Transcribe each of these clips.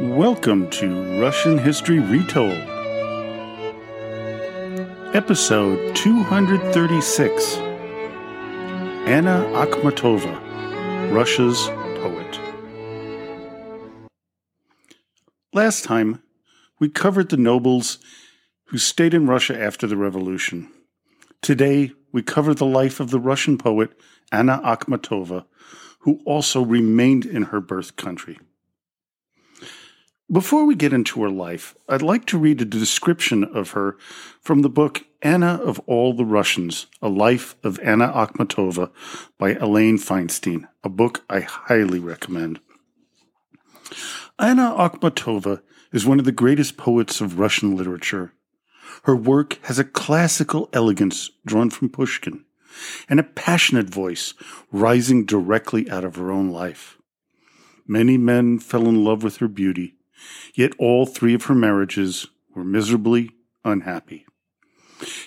Welcome to Russian History Retold, episode 236 Anna Akhmatova, Russia's Poet. Last time, we covered the nobles who stayed in Russia after the revolution. Today, we cover the life of the Russian poet Anna Akhmatova, who also remained in her birth country. Before we get into her life, I'd like to read a description of her from the book Anna of All the Russians A Life of Anna Akhmatova by Elaine Feinstein, a book I highly recommend. Anna Akhmatova is one of the greatest poets of Russian literature. Her work has a classical elegance drawn from Pushkin and a passionate voice rising directly out of her own life. Many men fell in love with her beauty Yet all three of her marriages were miserably unhappy.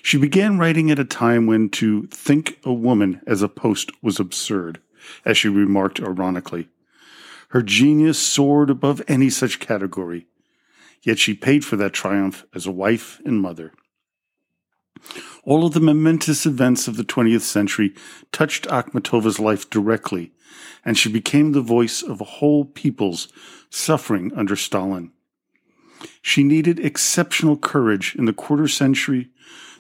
She began writing at a time when to think a woman as a post was absurd, as she remarked ironically. Her genius soared above any such category, yet she paid for that triumph as a wife and mother. All of the momentous events of the 20th century touched Akhmatova's life directly, and she became the voice of a whole peoples suffering under Stalin. She needed exceptional courage in the quarter century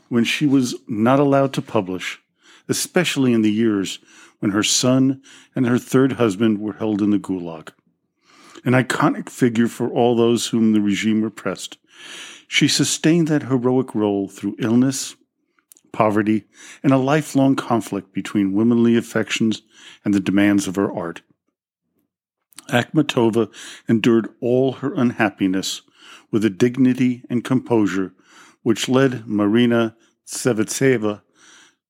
when she was not allowed to publish, especially in the years when her son and her third husband were held in the Gulag. An iconic figure for all those whom the regime repressed, she sustained that heroic role through illness, poverty, and a lifelong conflict between womanly affections and the demands of her art. Akhmatova endured all her unhappiness with a dignity and composure which led Marina Tsvetaeva,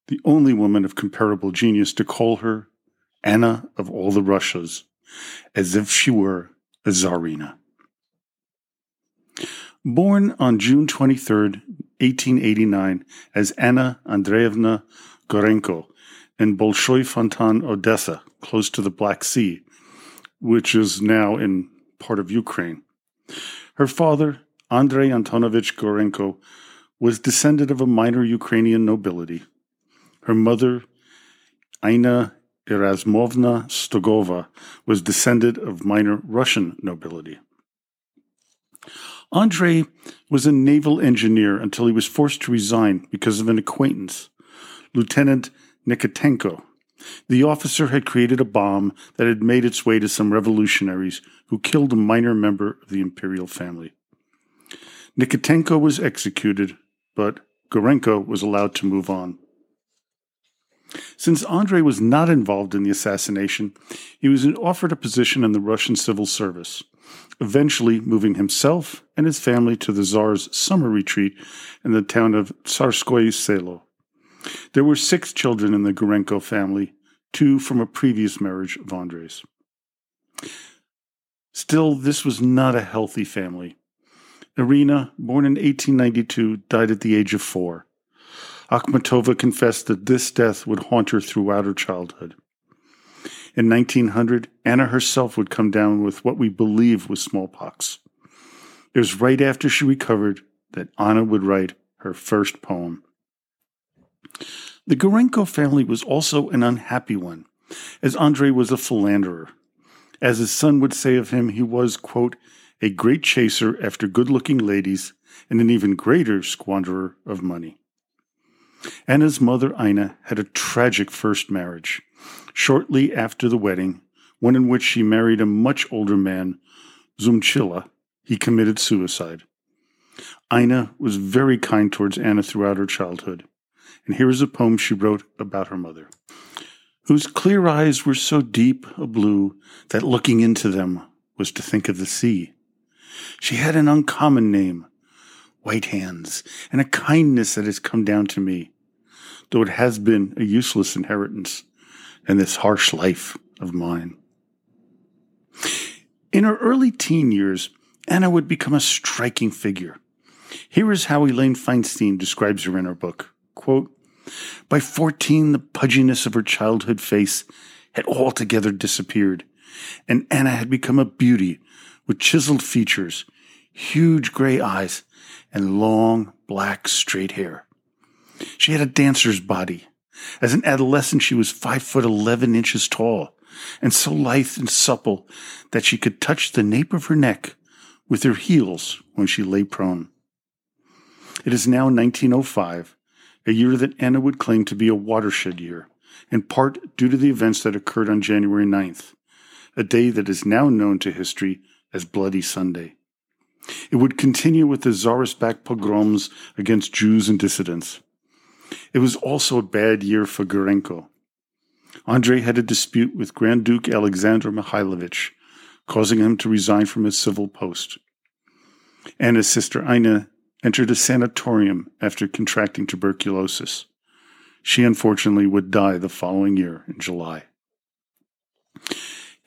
the only woman of comparable genius, to call her Anna of all the Russias, as if she were a Tsarina. Born on June 23, 1889, as Anna Andreevna Gorenko in Bolshoi Fontan, Odessa, close to the Black Sea, which is now in part of Ukraine. Her father, Andrei Antonovich Gorenko, was descended of a minor Ukrainian nobility. Her mother, Aina Erasmovna Stogova, was descended of minor Russian nobility. Andrei was a naval engineer until he was forced to resign because of an acquaintance, Lieutenant Nikitenko, the officer had created a bomb that had made its way to some revolutionaries who killed a minor member of the imperial family. Nikitenko was executed, but Gorenko was allowed to move on. Since Andrei was not involved in the assassination, he was offered a position in the Russian civil service, eventually moving himself and his family to the Tsar's summer retreat in the town of Tsarskoye Selo. There were six children in the Gorenko family, two from a previous marriage of Andrei's. Still, this was not a healthy family. Irina, born in 1892, died at the age of four. Akhmatova confessed that this death would haunt her throughout her childhood. In 1900, Anna herself would come down with what we believe was smallpox. It was right after she recovered that Anna would write her first poem. The Gorenko family was also an unhappy one, as Andrei was a philanderer. As his son would say of him, he was, quote, a great chaser after good looking ladies and an even greater squanderer of money. Anna's mother, Ina, had a tragic first marriage. Shortly after the wedding, one in which she married a much older man, Zumchila, he committed suicide. Ina was very kind towards Anna throughout her childhood and here is a poem she wrote about her mother, whose clear eyes were so deep a blue that looking into them was to think of the sea. She had an uncommon name, white hands, and a kindness that has come down to me, though it has been a useless inheritance in this harsh life of mine. In her early teen years, Anna would become a striking figure. Here is how Elaine Feinstein describes her in her book. Quote, By 14, the pudginess of her childhood face had altogether disappeared, and Anna had become a beauty with chiseled features, huge gray eyes, and long, black, straight hair. She had a dancer's body. As an adolescent, she was five foot eleven inches tall, and so lithe and supple that she could touch the nape of her neck with her heels when she lay prone. It is now 1905, a year that Anna would claim to be a watershed year, in part due to the events that occurred on January 9th, a day that is now known to history as Bloody Sunday. It would continue with the Tsarist backed pogroms against Jews and dissidents. It was also a bad year for Gorenko. Andrei had a dispute with Grand Duke Alexander Mikhailovich, causing him to resign from his civil post. Anna's sister Ina entered a sanatorium after contracting tuberculosis. She unfortunately would die the following year in July.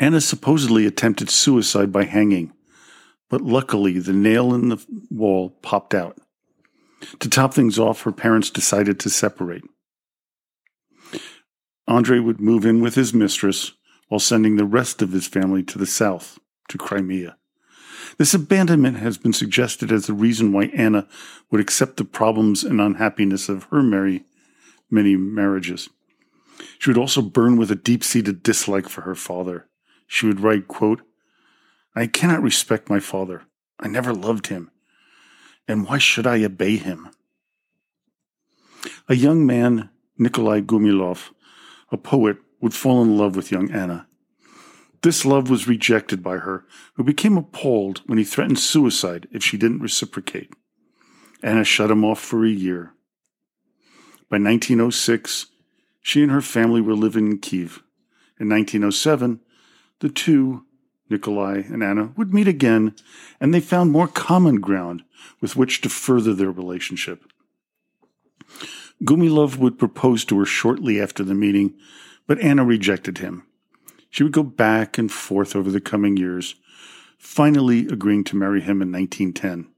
Anna supposedly attempted suicide by hanging, but luckily the nail in the wall popped out. To top things off, her parents decided to separate. Andre would move in with his mistress while sending the rest of his family to the south, to Crimea. This abandonment has been suggested as the reason why Anna would accept the problems and unhappiness of her many, many marriages. She would also burn with a deep seated dislike for her father. She would write, quote, I cannot respect my father. I never loved him. And why should I obey him? A young man, Nikolai Gumilov, a poet, would fall in love with young Anna. This love was rejected by her, who became appalled when he threatened suicide if she didn't reciprocate. Anna shut him off for a year. By 1906, she and her family were living in Kiev. In 1907, the two, Nikolai and Anna, would meet again, and they found more common ground with which to further their relationship. Gumilov would propose to her shortly after the meeting, but Anna rejected him. She would go back and forth over the coming years, finally agreeing to marry him in 1910.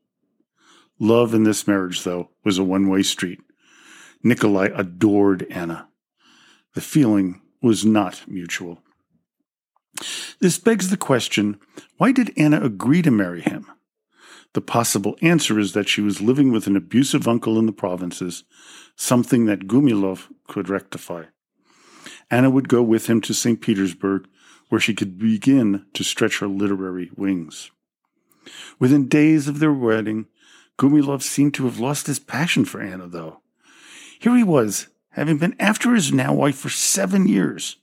Love in this marriage, though, was a one way street. Nikolai adored Anna. The feeling was not mutual. This begs the question why did Anna agree to marry him? The possible answer is that she was living with an abusive uncle in the provinces, something that Gumilov could rectify. Anna would go with him to St. Petersburg, where she could begin to stretch her literary wings. Within days of their wedding, Gumilov seemed to have lost his passion for Anna, though. Here he was, having been after his now wife for seven years,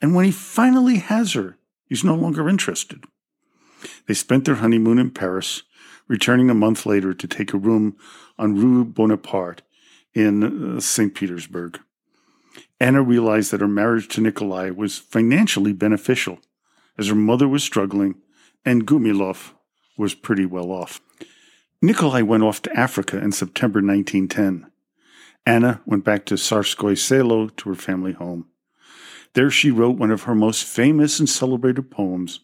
and when he finally has her, he's no longer interested. They spent their honeymoon in Paris, returning a month later to take a room on Rue Bonaparte in uh, St. Petersburg. Anna realized that her marriage to Nikolai was financially beneficial, as her mother was struggling and Gumilov was pretty well off. Nikolai went off to Africa in September 1910. Anna went back to Tsarskoye Selo to her family home. There she wrote one of her most famous and celebrated poems,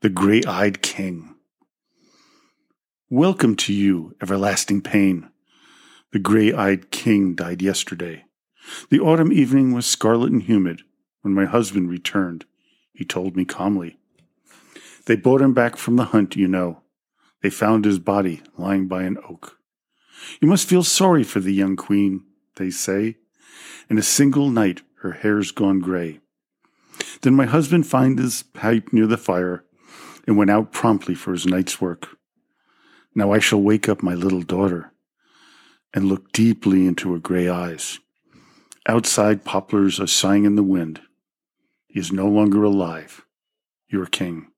The Gray Eyed King. Welcome to you, everlasting pain. The gray eyed king died yesterday. The autumn evening was scarlet and humid when my husband returned. He told me calmly. They brought him back from the hunt, you know. They found his body lying by an oak. You must feel sorry for the young queen, they say. In a single night, her hair's gone gray. Then my husband found his pipe near the fire and went out promptly for his night's work. Now I shall wake up my little daughter and look deeply into her gray eyes. Outside, poplars are sighing in the wind. He is no longer alive, your king.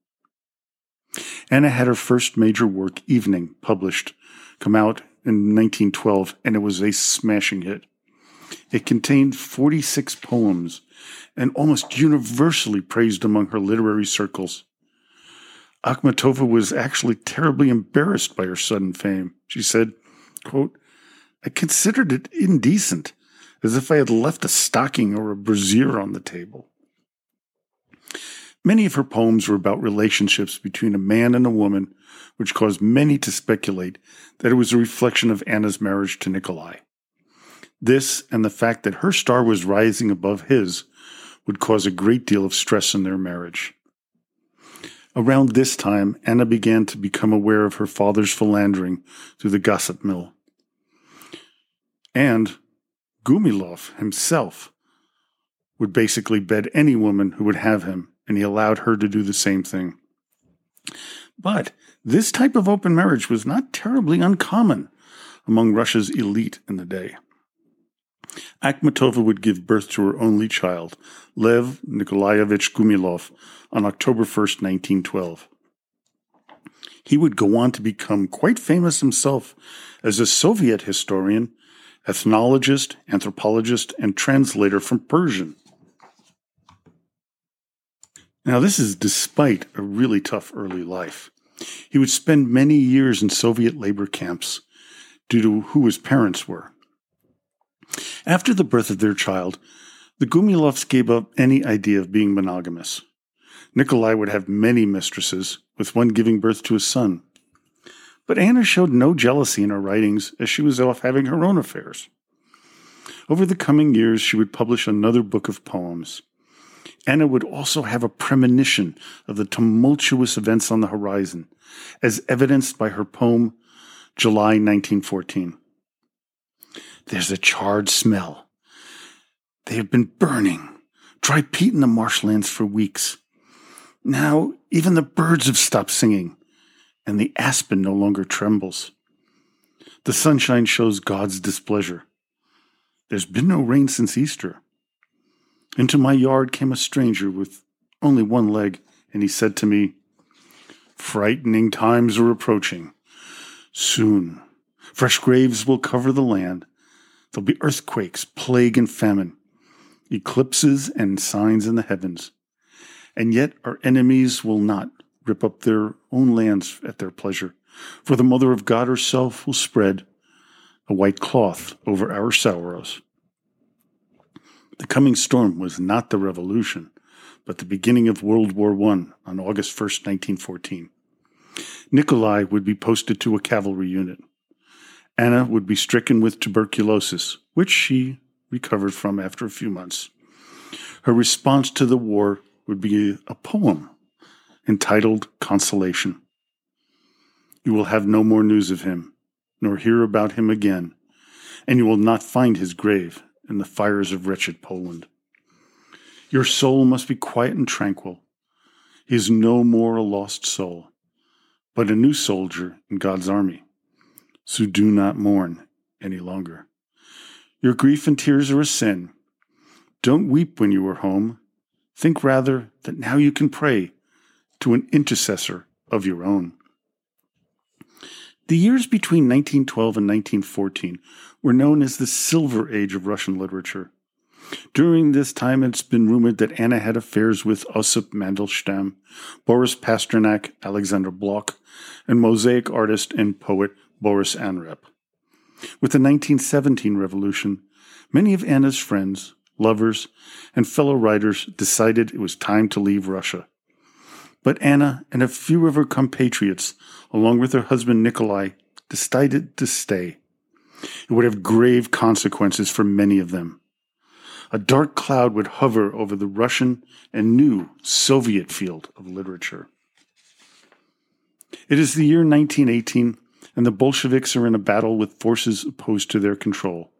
Anna had her first major work, Evening, published, come out in 1912, and it was a smashing hit. It contained 46 poems and almost universally praised among her literary circles. Akhmatova was actually terribly embarrassed by her sudden fame. She said, quote, I considered it indecent as if I had left a stocking or a brassiere on the table. Many of her poems were about relationships between a man and a woman, which caused many to speculate that it was a reflection of Anna's marriage to Nikolai. This and the fact that her star was rising above his would cause a great deal of stress in their marriage. Around this time, Anna began to become aware of her father's philandering through the gossip mill. And Gumilov himself would basically bed any woman who would have him, and he allowed her to do the same thing. But this type of open marriage was not terribly uncommon among Russia's elite in the day. Akhmatova would give birth to her only child, Lev Nikolaevich Gumilov, on October 1st, 1912. He would go on to become quite famous himself as a Soviet historian, ethnologist, anthropologist, and translator from Persian. Now, this is despite a really tough early life. He would spend many years in Soviet labor camps due to who his parents were. After the birth of their child, the Gumilovs gave up any idea of being monogamous. Nikolai would have many mistresses, with one giving birth to a son. But Anna showed no jealousy in her writings as she was off having her own affairs. Over the coming years, she would publish another book of poems. Anna would also have a premonition of the tumultuous events on the horizon, as evidenced by her poem, July 1914. There's a charred smell. They have been burning, dry peat in the marshlands for weeks. Now even the birds have stopped singing, and the aspen no longer trembles. The sunshine shows God's displeasure. There's been no rain since Easter. Into my yard came a stranger with only one leg, and he said to me, Frightening times are approaching. Soon, fresh graves will cover the land, There'll be earthquakes, plague, and famine, eclipses, and signs in the heavens. And yet our enemies will not rip up their own lands at their pleasure, for the Mother of God herself will spread a white cloth over our sorrows. The coming storm was not the revolution, but the beginning of World War I on August 1st, 1914. Nikolai would be posted to a cavalry unit. Anna would be stricken with tuberculosis, which she recovered from after a few months. Her response to the war would be a poem entitled Consolation. You will have no more news of him, nor hear about him again, and you will not find his grave in the fires of wretched Poland. Your soul must be quiet and tranquil. He is no more a lost soul, but a new soldier in God's army so do not mourn any longer. Your grief and tears are a sin. Don't weep when you are home. Think rather that now you can pray to an intercessor of your own. The years between 1912 and 1914 were known as the Silver Age of Russian literature. During this time, it's been rumored that Anna had affairs with Osip Mandelstam, Boris Pasternak, Alexander Blok, and mosaic artist and poet Boris Anrep. With the 1917 revolution, many of Anna's friends, lovers, and fellow writers decided it was time to leave Russia. But Anna and a few of her compatriots, along with her husband Nikolai, decided to stay. It would have grave consequences for many of them. A dark cloud would hover over the Russian and new Soviet field of literature. It is the year 1918 and the Bolsheviks are in a battle with forces opposed to their control.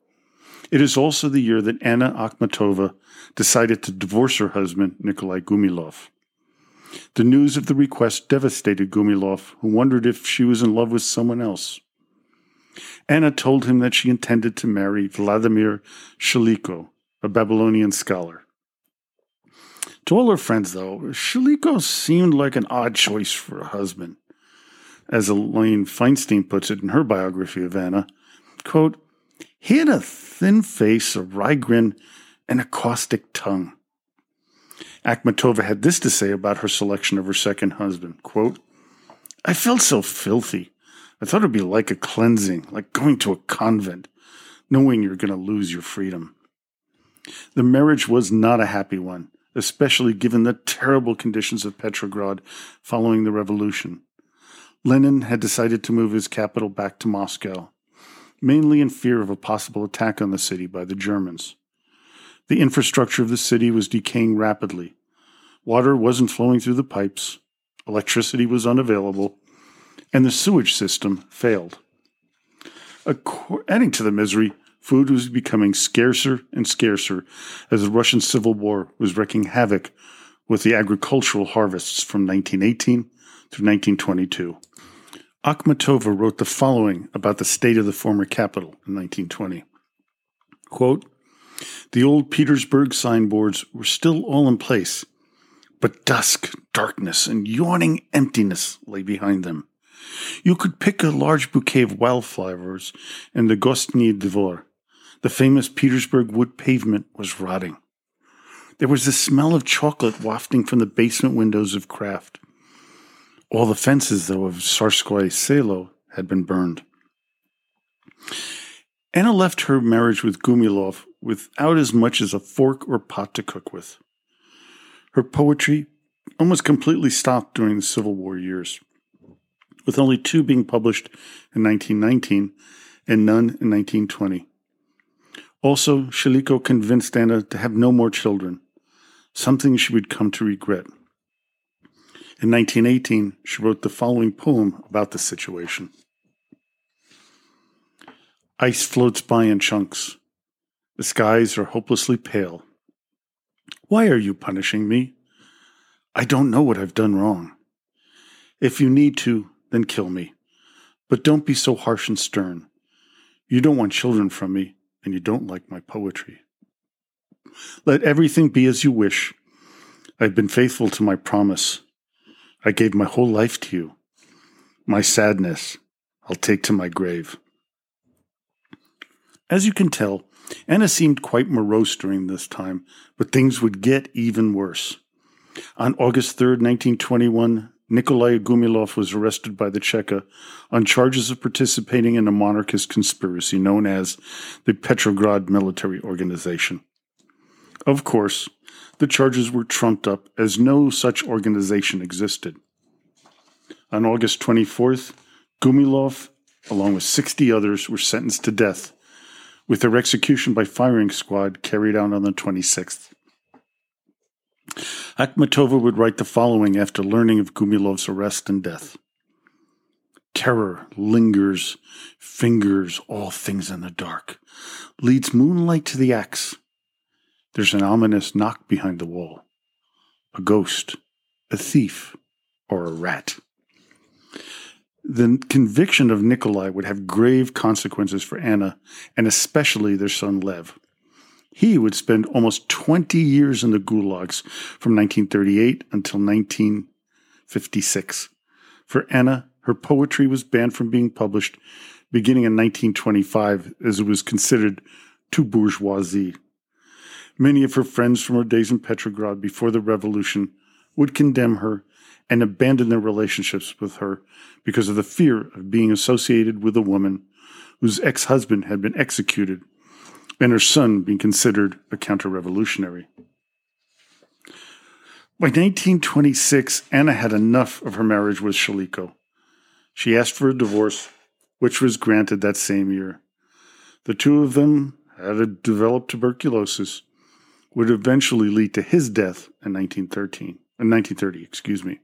It is also the year that Anna Akhmatova decided to divorce her husband, Nikolai Gumilov. The news of the request devastated Gumilov, who wondered if she was in love with someone else. Anna told him that she intended to marry Vladimir Shileiko, a Babylonian scholar. To all her friends, though, Shileiko seemed like an odd choice for a husband as Elaine Feinstein puts it in her biography of Anna, quote, he had a thin face, a wry grin, and a caustic tongue. Akhmatova had this to say about her selection of her second husband, quote, I felt so filthy. I thought it'd be like a cleansing, like going to a convent, knowing you're going to lose your freedom. The marriage was not a happy one, especially given the terrible conditions of Petrograd following the revolution. Lenin had decided to move his capital back to Moscow, mainly in fear of a possible attack on the city by the Germans. The infrastructure of the city was decaying rapidly. Water wasn't flowing through the pipes. electricity was unavailable, and the sewage system failed. Adding to the misery, food was becoming scarcer and scarcer as the Russian Civil War was wreaking havoc with the agricultural harvests from 1918 through 1922. Akhmatova wrote the following about the state of the former capital in 1920. Quote, the old Petersburg signboards were still all in place, but dusk, darkness, and yawning emptiness lay behind them. You could pick a large bouquet of wildflowers in the Gostiny Dvor. The famous Petersburg wood pavement was rotting. There was the smell of chocolate wafting from the basement windows of Kraft. All the fences, though, of Tsarskoye Selo had been burned. Anna left her marriage with Gumilov without as much as a fork or pot to cook with. Her poetry almost completely stopped during the Civil War years, with only two being published in 1919 and none in 1920. Also, Shileiko convinced Anna to have no more children, something she would come to regret. In 1918, she wrote the following poem about the situation. Ice floats by in chunks. The skies are hopelessly pale. Why are you punishing me? I don't know what I've done wrong. If you need to, then kill me. But don't be so harsh and stern. You don't want children from me, and you don't like my poetry. Let everything be as you wish. I've been faithful to my promise. I gave my whole life to you. My sadness I'll take to my grave. As you can tell, Anna seemed quite morose during this time, but things would get even worse. On August 3, 1921, Nikolai Gumilov was arrested by the Cheka on charges of participating in a monarchist conspiracy known as the Petrograd Military Organization. Of course, the charges were trumped up as no such organization existed. On August 24th, Gumilov, along with 60 others, were sentenced to death with their execution by firing squad carried out on the 26th. Akhmatova would write the following after learning of Gumilov's arrest and death. Terror lingers, fingers all things in the dark, leads moonlight to the axe. There's an ominous knock behind the wall. A ghost, a thief, or a rat the conviction of Nikolai would have grave consequences for Anna and especially their son Lev. He would spend almost 20 years in the gulags from 1938 until 1956. For Anna, her poetry was banned from being published beginning in 1925 as it was considered too bourgeoisie. Many of her friends from her days in Petrograd before the revolution would condemn her and abandon their relationships with her because of the fear of being associated with a woman whose ex husband had been executed and her son being considered a counter revolutionary. By 1926, Anna had enough of her marriage with Shileiko. She asked for a divorce, which was granted that same year. The two of them had developed tuberculosis, would eventually lead to his death in 1913, in 1930, excuse me.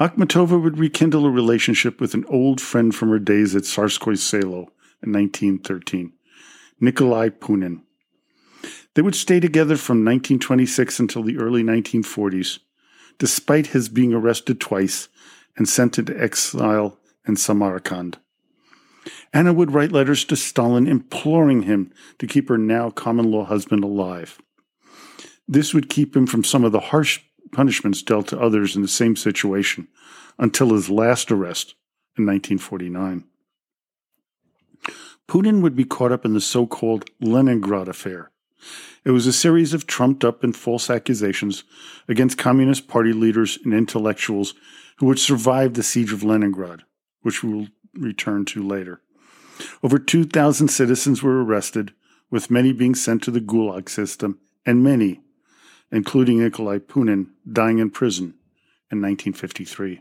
Akhmatova would rekindle a relationship with an old friend from her days at Tsarskoye Selo in 1913, Nikolai Punin. They would stay together from 1926 until the early 1940s, despite his being arrested twice and sent into exile in Samarkand. Anna would write letters to Stalin imploring him to keep her now common law husband alive. This would keep him from some of the harsh punishments dealt to others in the same situation until his last arrest in 1949. Punin would be caught up in the so called Leningrad affair. It was a series of trumped up and false accusations against Communist Party leaders and intellectuals who would survive the siege of Leningrad, which we will return to later. Over 2,000 citizens were arrested, with many being sent to the Gulag system and many including Nikolai Punin, dying in prison in 1953.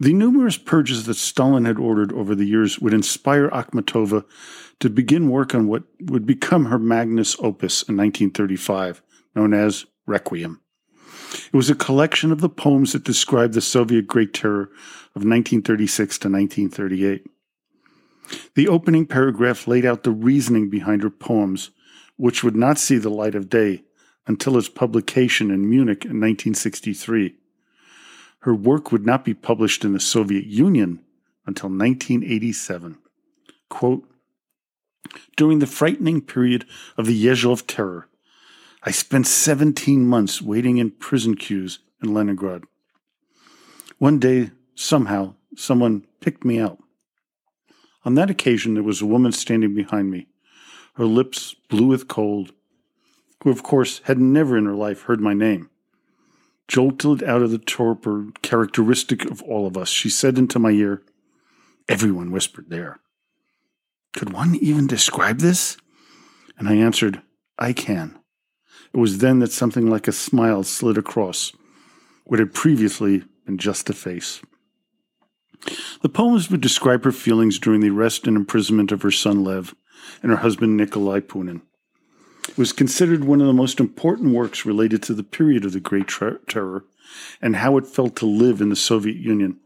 The numerous purges that Stalin had ordered over the years would inspire Akhmatova to begin work on what would become her magnus opus in 1935, known as Requiem. It was a collection of the poems that described the Soviet Great Terror of 1936 to 1938. The opening paragraph laid out the reasoning behind her poems, which would not see the light of day until its publication in Munich in 1963. Her work would not be published in the Soviet Union until 1987. Quote, During the frightening period of the Yezhov terror, I spent 17 months waiting in prison queues in Leningrad. One day, somehow, someone picked me out. On that occasion, there was a woman standing behind me, her lips blue with cold, who, of course, had never in her life heard my name. Jolted out of the torpor characteristic of all of us, she said into my ear, Everyone whispered there. Could one even describe this? And I answered, I can. It was then that something like a smile slid across what had previously been just a face. The poems would describe her feelings during the arrest and imprisonment of her son Lev and her husband Nikolai Punin. Was considered one of the most important works related to the period of the Great Terror and how it felt to live in the Soviet Union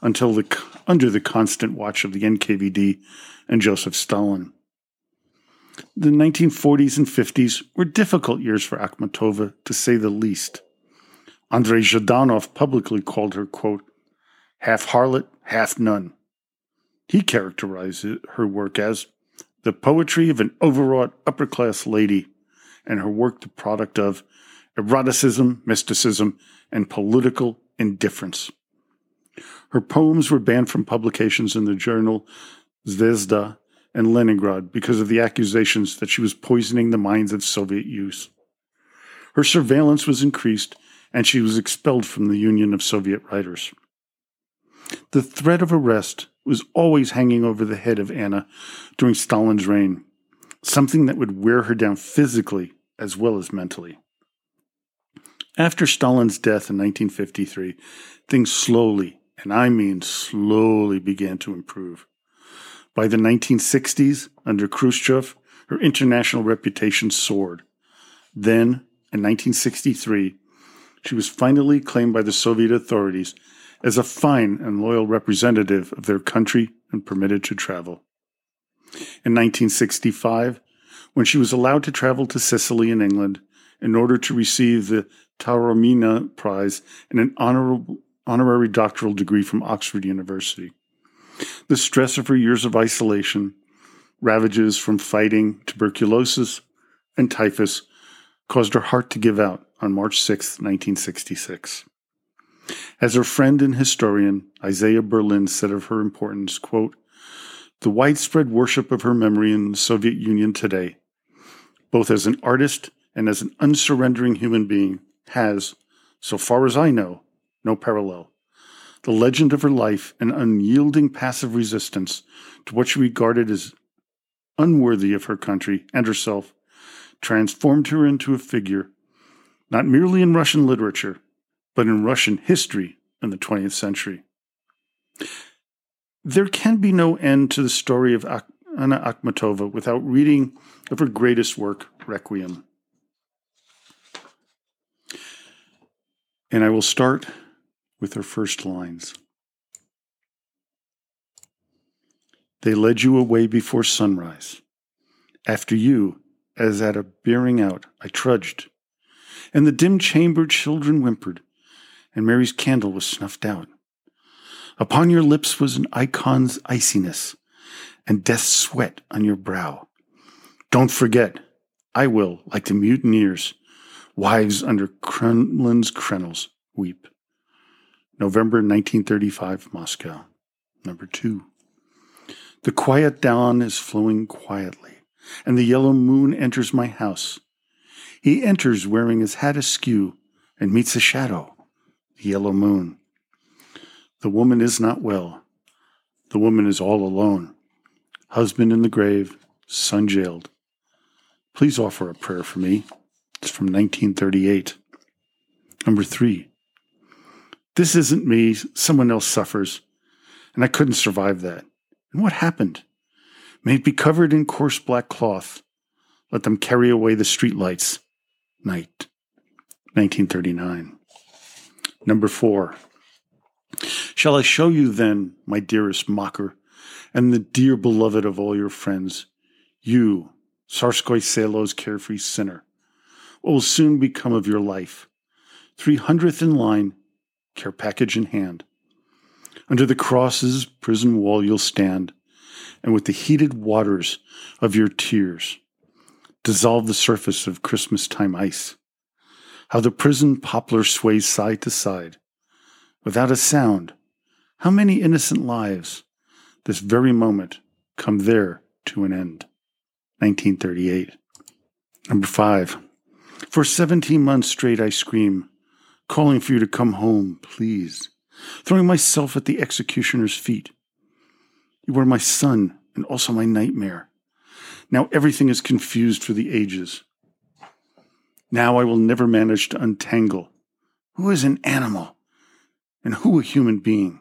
until the, under the constant watch of the NKVD and Joseph Stalin. The 1940s and 50s were difficult years for Akhmatova, to say the least. Andrei Zhdanov publicly called her, quote, half harlot, half nun. He characterized her work as the poetry of an overwrought upper class lady, and her work the product of eroticism, mysticism, and political indifference. Her poems were banned from publications in the journal Zvezda and Leningrad because of the accusations that she was poisoning the minds of Soviet youth. Her surveillance was increased, and she was expelled from the Union of Soviet Writers. The threat of arrest was always hanging over the head of Anna during Stalin's reign, something that would wear her down physically as well as mentally. After Stalin's death in 1953, things slowly, and I mean slowly, began to improve. By the 1960s, under Khrushchev, her international reputation soared. Then, in 1963, she was finally claimed by the Soviet authorities as a fine and loyal representative of their country and permitted to travel. In 1965, when she was allowed to travel to Sicily and England in order to receive the Taormina Prize and an honorable, honorary doctoral degree from Oxford University. The stress of her years of isolation, ravages from fighting tuberculosis and typhus, caused her heart to give out on March 6, 1966. As her friend and historian Isaiah Berlin said of her importance, quote, the widespread worship of her memory in the Soviet Union today, both as an artist and as an unsurrendering human being, has, so far as I know, no parallel. The legend of her life and unyielding passive resistance to what she regarded as unworthy of her country and herself transformed her into a figure, not merely in Russian literature, but in Russian history in the 20th century. There can be no end to the story of Anna Akhmatova without reading of her greatest work, Requiem. And I will start with her first lines. They led you away before sunrise. After you, as at a bearing out, I trudged, and the dim chamber children whimpered, and Mary's candle was snuffed out. Upon your lips was an icon's iciness, and death's sweat on your brow. Don't forget, I will, like the mutineers, wives under Kremlin's crenels, weep. November 1935, Moscow. Number two. The quiet dawn is flowing quietly, and the yellow moon enters my house. He enters wearing his hat askew and meets a shadow the yellow moon. The woman is not well. The woman is all alone. Husband in the grave, son jailed. Please offer a prayer for me. It's from 1938. Number three. This isn't me. Someone else suffers. And I couldn't survive that. And what happened? May it be covered in coarse black cloth. Let them carry away the streetlights. Night. 1939. Number four. Shall I show you then, my dearest mocker, and the dear beloved of all your friends, you, Tsarskoye Selo's carefree sinner, what will soon become of your life? Three hundredth in line, care package in hand. Under the cross's prison wall you'll stand, and with the heated waters of your tears, dissolve the surface of Christmas time ice. How the prison poplar sways side to side, without a sound. How many innocent lives, this very moment, come there to an end. 1938. Number five. For 17 months straight I scream, calling for you to come home, please, throwing myself at the executioner's feet. You were my son and also my nightmare. Now everything is confused for the ages. Now I will never manage to untangle who is an animal and who a human being,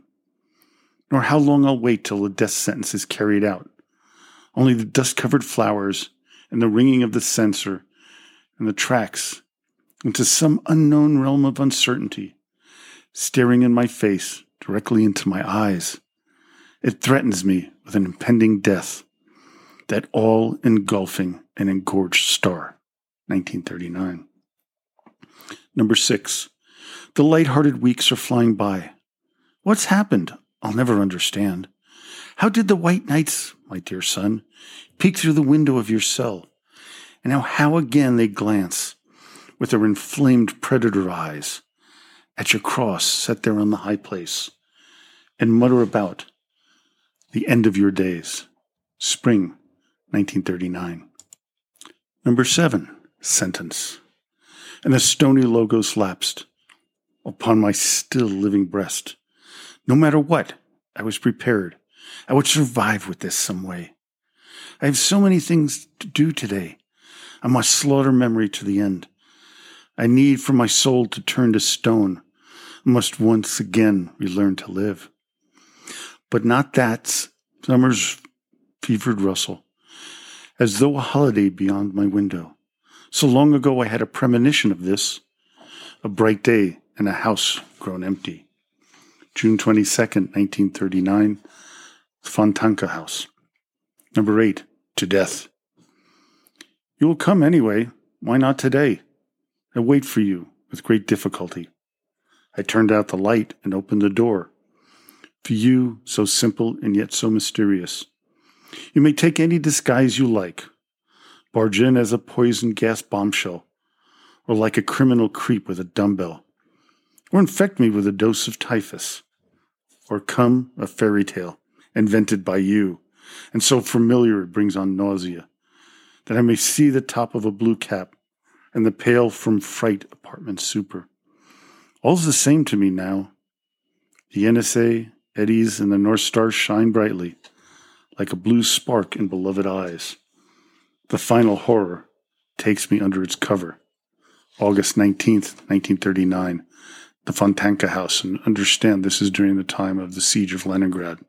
nor how long I'll wait till the death sentence is carried out. Only the dust covered flowers and the ringing of the censer and the tracks into some unknown realm of uncertainty, staring in my face directly into my eyes. It threatens me with an impending death, that all engulfing and engorged star. 1939. Number six, the light-hearted weeks are flying by. What's happened? I'll never understand. How did the white knights, my dear son, peek through the window of your cell? And now how again they glance with their inflamed predator eyes at your cross set there on the high place and mutter about the end of your days. Spring 1939. Number seven, sentence. And the stony logos lapsed upon my still living breast. No matter what, I was prepared. I would survive with this some way. I have so many things to do today. I must slaughter memory to the end. I need for my soul to turn to stone. I must once again relearn to live. But not that summer's fevered rustle, as though a holiday beyond my window. So long ago I had a premonition of this, a bright day and a house grown empty. June 22nd, 1939, Fontanka House. Number eight, to death. You will come anyway. Why not today? I wait for you with great difficulty. I turned out the light and opened the door. For you, so simple and yet so mysterious. You may take any disguise you like. Barge in as a poison gas bombshell, or like a criminal creep with a dumbbell or infect me with a dose of typhus, or come a fairy tale invented by you, and so familiar it brings on nausea, that I may see the top of a blue cap and the pale from fright apartment super. All's the same to me now. The Yenisei, eddies, and the North Star shine brightly, like a blue spark in beloved eyes. The final horror takes me under its cover. August 19th, 1939 the Fontanka house and understand this is during the time of the siege of Leningrad.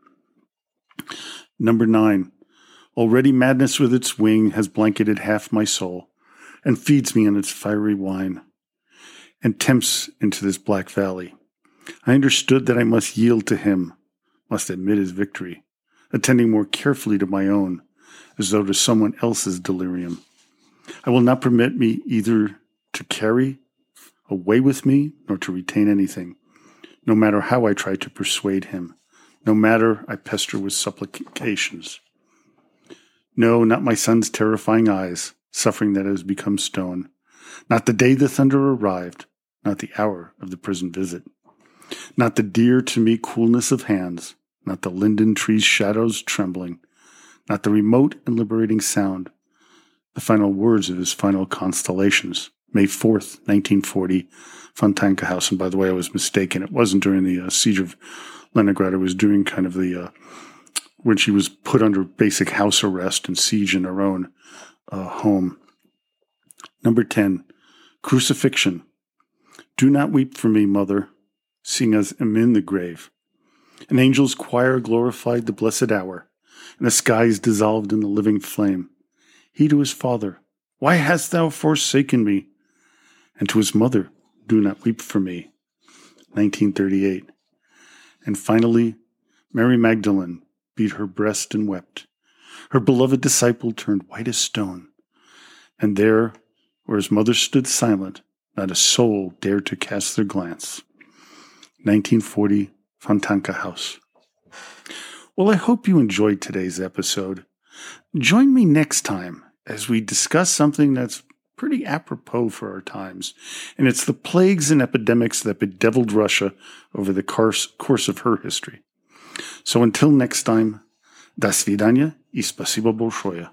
Number nine, already madness with its wing has blanketed half my soul and feeds me on its fiery wine and tempts into this black valley. I understood that I must yield to him, must admit his victory, attending more carefully to my own, as though to someone else's delirium. I will not permit me either to carry away with me nor to retain anything, no matter how I try to persuade him, no matter I pester with supplications. No, not my son's terrifying eyes, suffering that has become stone, not the day the thunder arrived, not the hour of the prison visit, not the dear to me coolness of hands, not the linden tree's shadows trembling, not the remote and liberating sound, the final words of his final constellations, May 4th, 1940, Fontanka House. And by the way, I was mistaken. It wasn't during the uh, siege of Leningrad. It was during kind of the, uh, when she was put under basic house arrest and siege in her own uh, home. Number 10, crucifixion. Do not weep for me, mother, seeing as am in the grave. An angel's choir glorified the blessed hour, and the skies dissolved in the living flame. He to his father, Why hast thou forsaken me? and to his mother, Do not weep for me. 1938. And finally, Mary Magdalene beat her breast and wept. Her beloved disciple turned white as stone. And there, where his mother stood silent, not a soul dared to cast their glance. 1940 Fontanka House. Well, I hope you enjoyed today's episode. Join me next time as we discuss something that's pretty apropos for our times, and it's the plagues and epidemics that bedeviled Russia over the course, course of her history. So until next time, до свидания и спасибо большое.